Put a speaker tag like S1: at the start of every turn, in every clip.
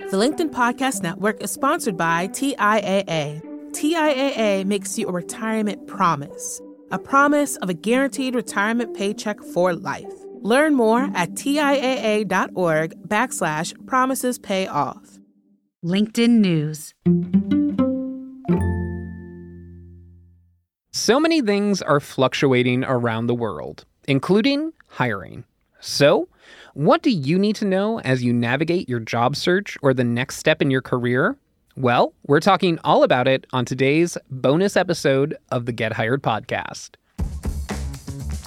S1: The LinkedIn Podcast Network is sponsored by TIAA. TIAA makes you a retirement promise, a promise of a guaranteed retirement paycheck for life. Learn more at TIAA.org backslash promises pay off.
S2: LinkedIn News.
S3: So many things are fluctuating around the world, including hiring. So, what do you need to know as you navigate your job search or the next step in your career? Well, we're talking all about it on today's bonus episode of the Get Hired podcast.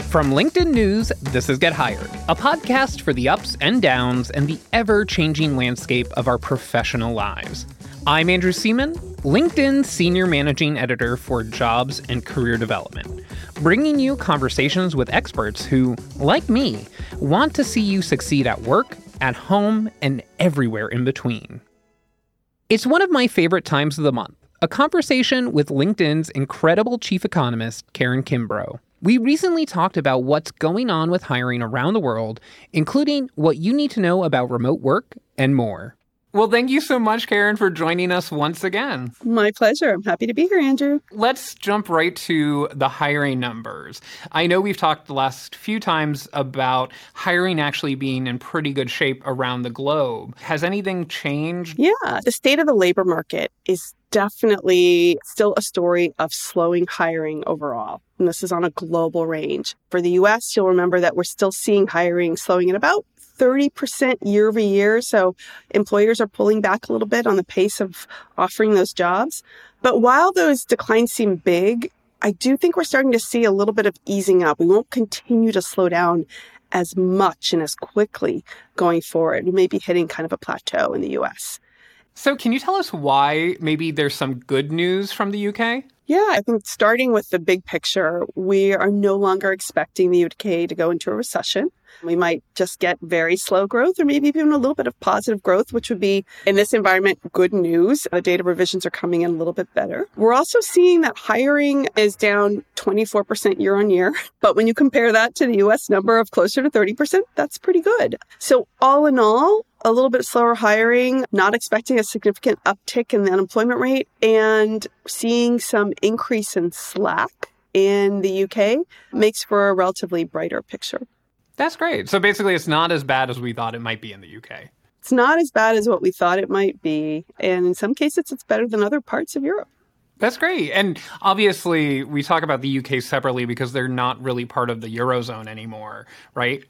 S3: From LinkedIn News, this is Get Hired, a podcast for the ups and downs and the ever changing landscape of our professional lives. I'm Andrew Seaman, LinkedIn Senior Managing Editor for Jobs and Career Development, bringing you conversations with experts who, like me, want to see you succeed at work, at home, and everywhere in between. It's one of my favorite times of the month a conversation with LinkedIn's incredible chief economist, Karin Kimbrough. We recently talked about what's going on with hiring around the world, including what you need to know about remote work and more. Well, thank you so much, Karin, for joining us once again.
S4: My pleasure. I'm happy to be here, Andrew.
S3: Let's jump right to the hiring numbers. I know we've talked the last few times about hiring actually being in pretty good shape around the globe. Has anything changed?
S4: Yeah, the state of the labor market is definitely still a story of slowing hiring overall. And this is on a global range. For the US, you'll remember that we're still seeing hiring slowing at about 30% year over year. So employers are pulling back a little bit on the pace of offering those jobs. But while those declines seem big, I do think we're starting to see a little bit of easing up. We won't continue to slow down as much and as quickly going forward. We may be hitting kind of a plateau in the US.
S3: So, can you tell us why maybe there's some good news from the UK?
S4: Yeah, I think starting with the big picture, we are no longer expecting the UK to go into a recession. We might just get very slow growth or maybe even a little bit of positive growth, which would be in this environment good news. The data revisions are coming in a little bit better. We're also seeing that hiring is down 24% year on year. But when you compare that to the US number of closer to 30%, that's pretty good. So all in all, a little bit slower hiring, not expecting a significant uptick in the unemployment rate, and seeing some increase in slack in the UK makes for a relatively brighter picture.
S3: That's great. So basically, it's not as bad as we thought it might be in the UK.
S4: It's not as bad as what we thought it might be. And in some cases, it's better than other parts of Europe.
S3: That's great. And obviously, we talk about the UK separately because they're not really part of the Eurozone anymore, right?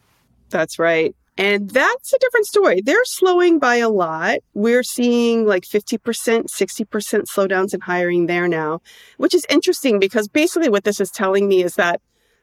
S4: That's right. And that's a different story. They're slowing by a lot. We're seeing like 50%, 60% slowdowns in hiring there now, which is interesting because basically what this is telling me is that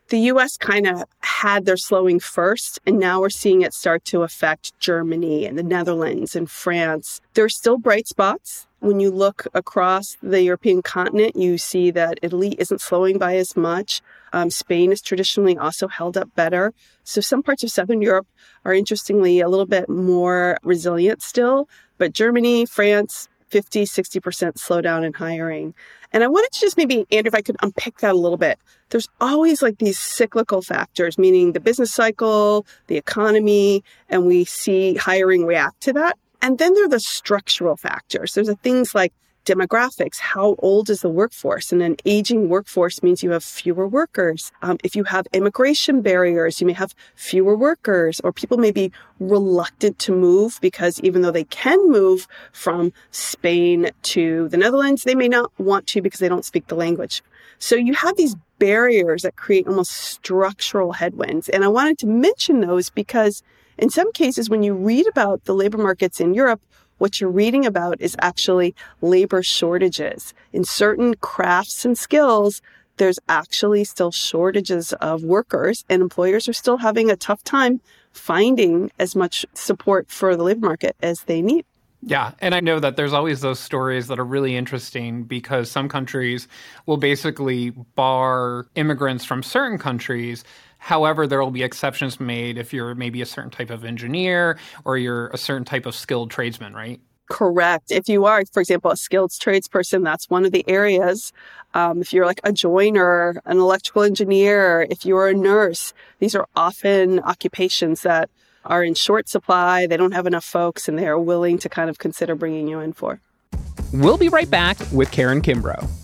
S4: the US kind of had their slowing first, and now we're seeing it start to affect Germany and the Netherlands and France. There are still bright spots. When you look across the European continent, you see that Italy isn't slowing by as much. Um, Spain is traditionally also held up better. So some parts of Southern Europe are interestingly a little bit more resilient still, but Germany, France, 50, 60% slowdown in hiring. And I wanted to just maybe, Andrew, if I could unpick that a little bit. There's always like these cyclical factors, meaning the business cycle, the economy, and we see hiring react to that. And then there are the structural factors. There's the things like demographics. How old is the workforce? And an aging workforce means you have fewer workers. Um, if you have immigration barriers, you may have fewer workers, or people may be reluctant to move because even though they can move from Spain to the Netherlands, they may not want to because they don't speak the language. So you have these barriers that create almost structural headwinds. And I wanted to mention those because in some cases, when you read about the labor markets in Europe, what you're reading about is actually labor shortages. In certain crafts and skills, there's actually still shortages of workers and employers are still having a tough time finding as much support for the labor market as they need.
S3: Yeah, and I know that there's always those stories that are really interesting because some countries will basically bar immigrants from certain countries However, there will be exceptions made if you're maybe a certain type of engineer or you're a certain type of skilled tradesman, right?
S4: Correct. If you are, for example, a skilled tradesperson, that's one of the areas. Um, if you're like a joiner, an electrical engineer, if you're a nurse, these are often occupations that are in short supply, they don't have enough folks, and they are willing to kind of consider bringing you in for.
S3: We'll be right back with Karin Kimbrough.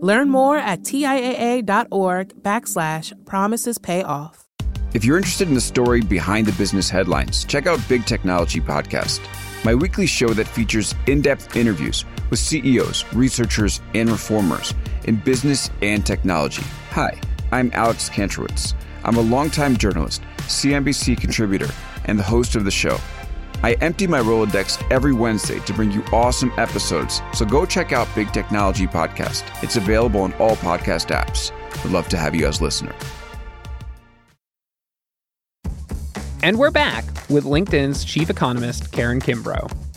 S1: Learn more at TIAA.org backslash promises pay off.
S5: If you're interested in the story behind the business headlines, check out Big Technology Podcast, my weekly show that features in depth interviews with CEOs, researchers, and reformers in business and technology. Hi, I'm Alex Kantrowitz. I'm a longtime journalist, CNBC contributor, and the host of the show. I empty my Rolodex every Wednesday to bring you awesome episodes, so go check out Big Technology Podcast. It's available on all podcast apps. We'd love to have you as listener.
S3: And we're back with LinkedIn's chief economist, Karin Kimbrough.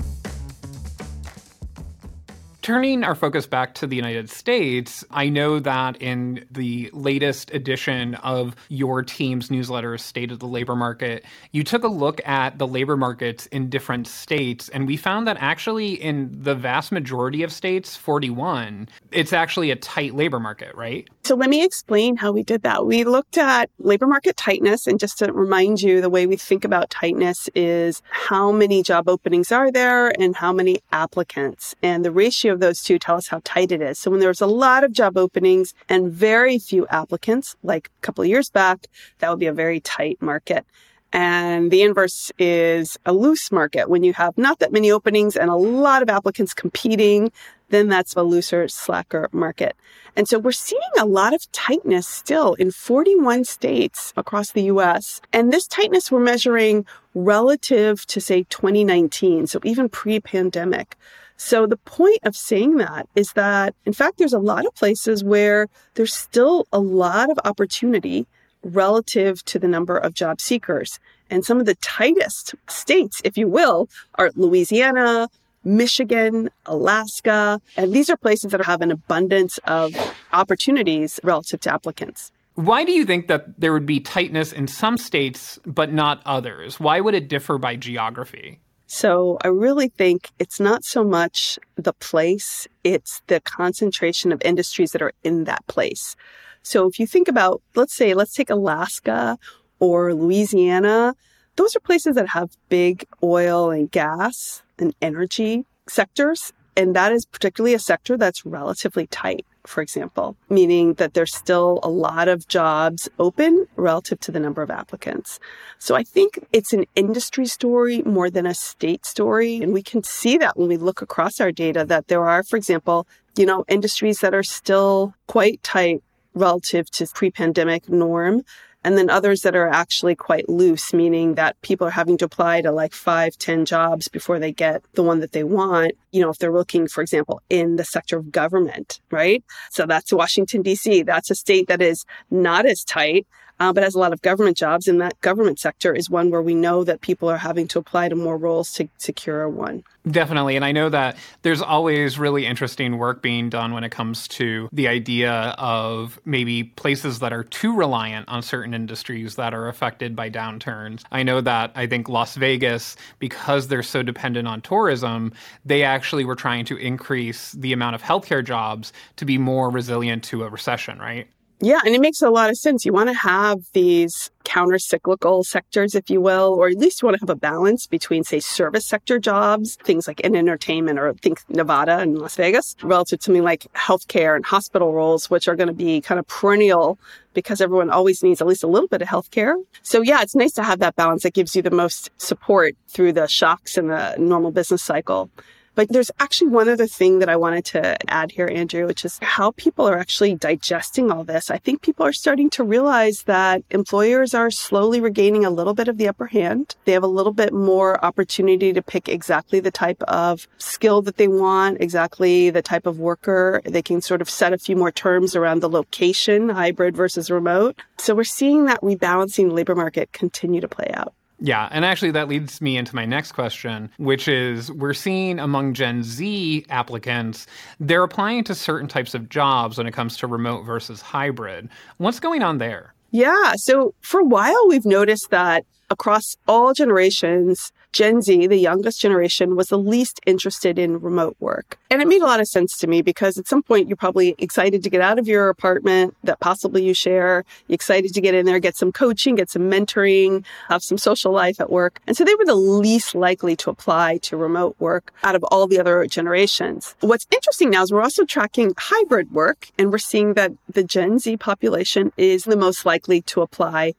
S3: Turning our focus back to the United States, I know that in the latest edition of your team's newsletter, State of the Labor Market, you took a look at the labor markets in different states, and we found that actually in the vast majority of states, 41, it's actually a tight labor market, right?
S4: So let me explain how we did that. We looked at labor market tightness, and just to remind you, the way we think about tightness is how many job openings are there and how many applicants. And the ratio of those two tell us how tight it is. So when there's a lot of job openings and very few applicants, like a couple of years back, that would be a very tight market. And the inverse is a loose market. When you have not that many openings and a lot of applicants competing, then that's a looser, slacker market. And so we're seeing a lot of tightness still in 41 states across the US. And this tightness we're measuring relative to, say, 2019, so even pre pandemic. So the point of saying that is that, in fact, there's a lot of places where there's still a lot of opportunity relative to the number of job seekers. And some of the tightest states, if you will, are Louisiana, Michigan, Alaska. And these are places that have an abundance of opportunities relative to applicants.
S3: Why do you think that there would be tightness in some states but not others? Why would it differ by geography?
S4: So I really think it's not so much the place, it's the concentration of industries that are in that place. So if you think about, let's say, let's take Alaska or Louisiana, those are places that have big oil and gas and energy sectors. And that is particularly a sector that's relatively tight for example, meaning that there's still a lot of jobs open relative to the number of applicants. So I think it's an industry story more than a state story. And we can see that when we look across our data that there are, for example, you know, industries that are still quite tight relative to pre-pandemic norm and then others that are actually quite loose, meaning that people are having to apply to like five, ten jobs before they get the one that they want. You know, if they're looking, for example, in the sector of government, right? So that's Washington, D.C. That's a state that is not as tight uh, but has a lot of government jobs. And that government sector is one where we know that people are having to apply to more roles to secure one.
S3: Definitely. And I know that there's always really interesting work being done when it comes to the idea of maybe places that are too reliant on certain industries that are affected by downturns. I know that I think Las Vegas, because they're so dependent on tourism, they actually were trying to increase the amount of healthcare jobs to be more resilient to a recession, right?
S4: Yeah, and it makes a lot of sense. You want to have these counter cyclical sectors, if you will, or at least you want to have a balance between, say, service sector jobs, things like in entertainment or think Nevada and Las Vegas, relative to something like healthcare and hospital roles, which are going to be kind of perennial because everyone always needs at least a little bit of healthcare. So yeah, it's nice to have that balance that gives you the most support through the shocks in the normal business cycle. But there's actually one other thing that I wanted to add here, Andrew, which is how people are actually digesting all this. I think people are starting to realize that employers are slowly regaining a little bit of the upper hand. They have a little bit more opportunity to pick exactly the type of skill that they want, exactly the type of worker. They can sort of set a few more terms around the location, hybrid versus remote. So we're seeing that rebalancing labor market continue to play out.
S3: Yeah, and actually that leads me into my next question, which is we're seeing among Gen Z applicants, they're applying to certain types of jobs when it comes to remote versus hybrid. What's going on there?
S4: Yeah. So for a while, we've noticed that across all generations, Gen Z, the youngest generation, was the least interested in remote work. And it made a lot of sense to me because at some point you're probably excited to get out of your apartment that possibly you share. You're excited to get in there, get some coaching, get some mentoring, have some social life at work. And so they were the least likely to apply to remote work out of all the other generations. What's interesting now is we're also tracking hybrid work and we're seeing that the Gen Z population is the most likely to apply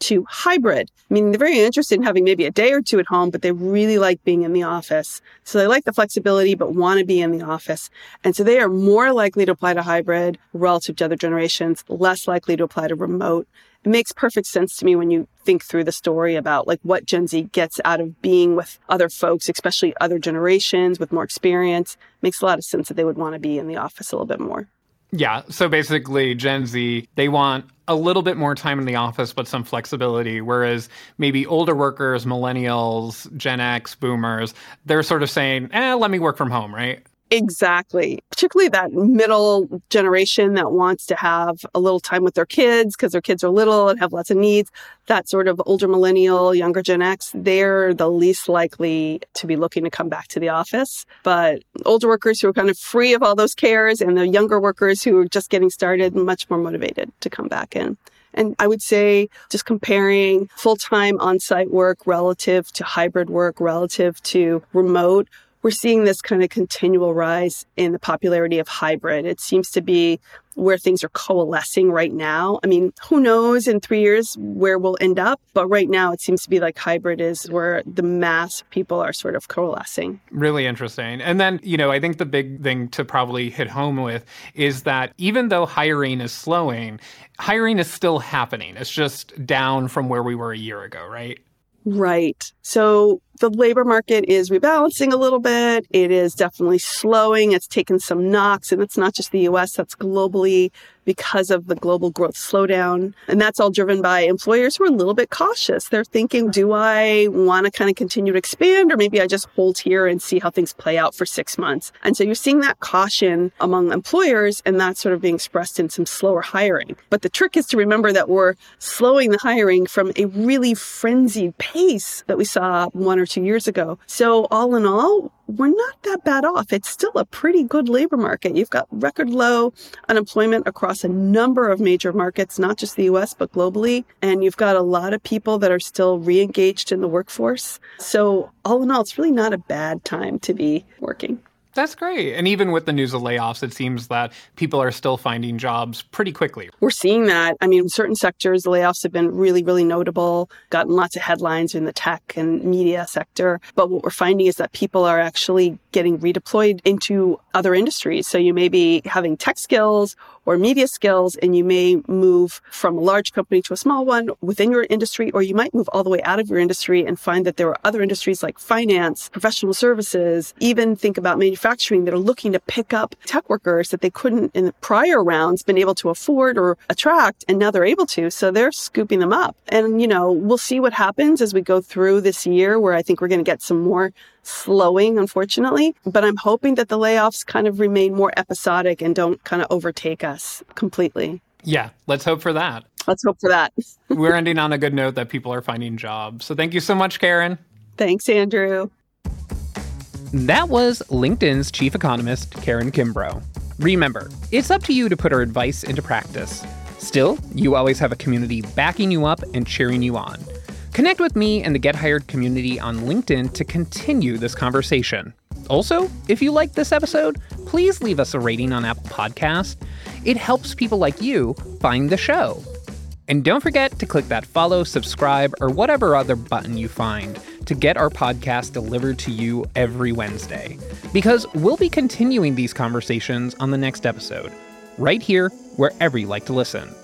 S4: to hybrid. I mean, they're very interested in having maybe a day or two at home, but they really like being in the office. So they like the flexibility, but want to be in the office. And so they are more likely to apply to hybrid relative to other generations, less likely to apply to remote. It makes perfect sense to me when you think through the story about like what Gen Z gets out of being with other folks, especially other generations with more experience. It makes a lot of sense that they would want to be in the office a little bit more.
S3: Yeah. So basically, Gen Z, they want a little bit more time in the office, but some flexibility. Whereas maybe older workers, millennials, Gen X, boomers, they're sort of saying, eh, let me work from home, right?
S4: Exactly. Particularly that middle generation that wants to have a little time with their kids because their kids are little and have lots of needs. That sort of older millennial, younger Gen X, they're the least likely to be looking to come back to the office. But older workers who are kind of free of all those cares and the younger workers who are just getting started, much more motivated to come back in. And I would say just comparing full time on site work relative to hybrid work, relative to remote, we're seeing this kind of continual rise in the popularity of hybrid. It seems to be where things are coalescing right now. I mean, who knows in three years where we'll end up? But right now, it seems to be like hybrid is where the mass of people are sort of coalescing.
S3: Really interesting. And then, you know, I think the big thing to probably hit home with is that even though hiring is slowing, hiring is still happening. It's just down from where we were a year ago, right?
S4: Right. So the labor market is rebalancing a little bit. It is definitely slowing. It's taken some knocks, and it's not just the US, that's globally because of the global growth slowdown. And that's all driven by employers who are a little bit cautious. They're thinking, do I want to kind of continue to expand, or maybe I just hold here and see how things play out for six months? And so you're seeing that caution among employers, and that's sort of being expressed in some slower hiring. But the trick is to remember that we're slowing the hiring from a really frenzied pace that we saw one or two years ago. So all in all, we're not that bad off. It's still a pretty good labor market. You've got record low unemployment across a number of major markets, not just the US, but globally. And you've got a lot of people that are still re-engaged in the workforce. So all in all, it's really not a bad time to be working.
S3: That's great. And even with the news of layoffs, it seems that people are still finding jobs pretty quickly.
S4: We're seeing that. I mean, certain sectors, the layoffs have been really, really notable, gotten lots of headlines in the tech and media sector. But what we're finding is that people are actually getting redeployed into other industries. So you may be having tech skills or media skills, and you may move from a large company to a small one within your industry, or you might move all the way out of your industry and find that there are other industries like finance, professional services, even think about manufacturing that are looking to pick up tech workers that they couldn't in the prior rounds been able to afford or attract, and now they're able to. So they're scooping them up. And, you know, we'll see what happens as we go through this year where I think we're going to get some more slowing, unfortunately. But I'm hoping that the layoffs kind of remain more episodic and don't kind of overtake us completely.
S3: Yeah, let's hope for that.
S4: Let's hope for that.
S3: We're ending on a good note that people are finding jobs. So thank you so much, Karin.
S4: Thanks, Andrew.
S3: That was LinkedIn's chief economist, Karin Kimbrough. Remember, it's up to you to put our advice into practice. Still, you always have a community backing you up and cheering you on. Connect with me and the Get Hired community on LinkedIn to continue this conversation. Also, if you like this episode, please leave us a rating on Apple Podcast. It helps people like you find the show. And don't forget to click that follow, subscribe, or whatever other button you find to get our podcast delivered to you every Wednesday. Because we'll be continuing these conversations on the next episode, right here, wherever you like to listen.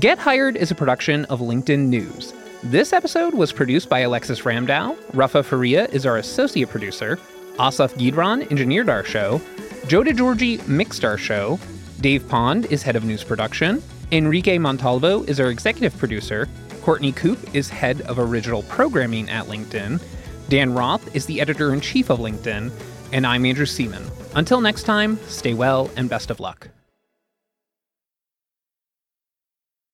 S3: Get Hired is a production of LinkedIn News. This episode was produced by Alexis Ramdow. Rafa Faria is our associate producer. Asaf Gidron engineered our show. Joe DeGiorgi mixed our show. Dave Pond is head of news production. Enrique Montalvo is our executive producer. Courtney Coupe is head of original programming at LinkedIn. Dan Roth is the editor in chief of LinkedIn. And I'm Andrew Seaman. Until next time, stay well and best of luck.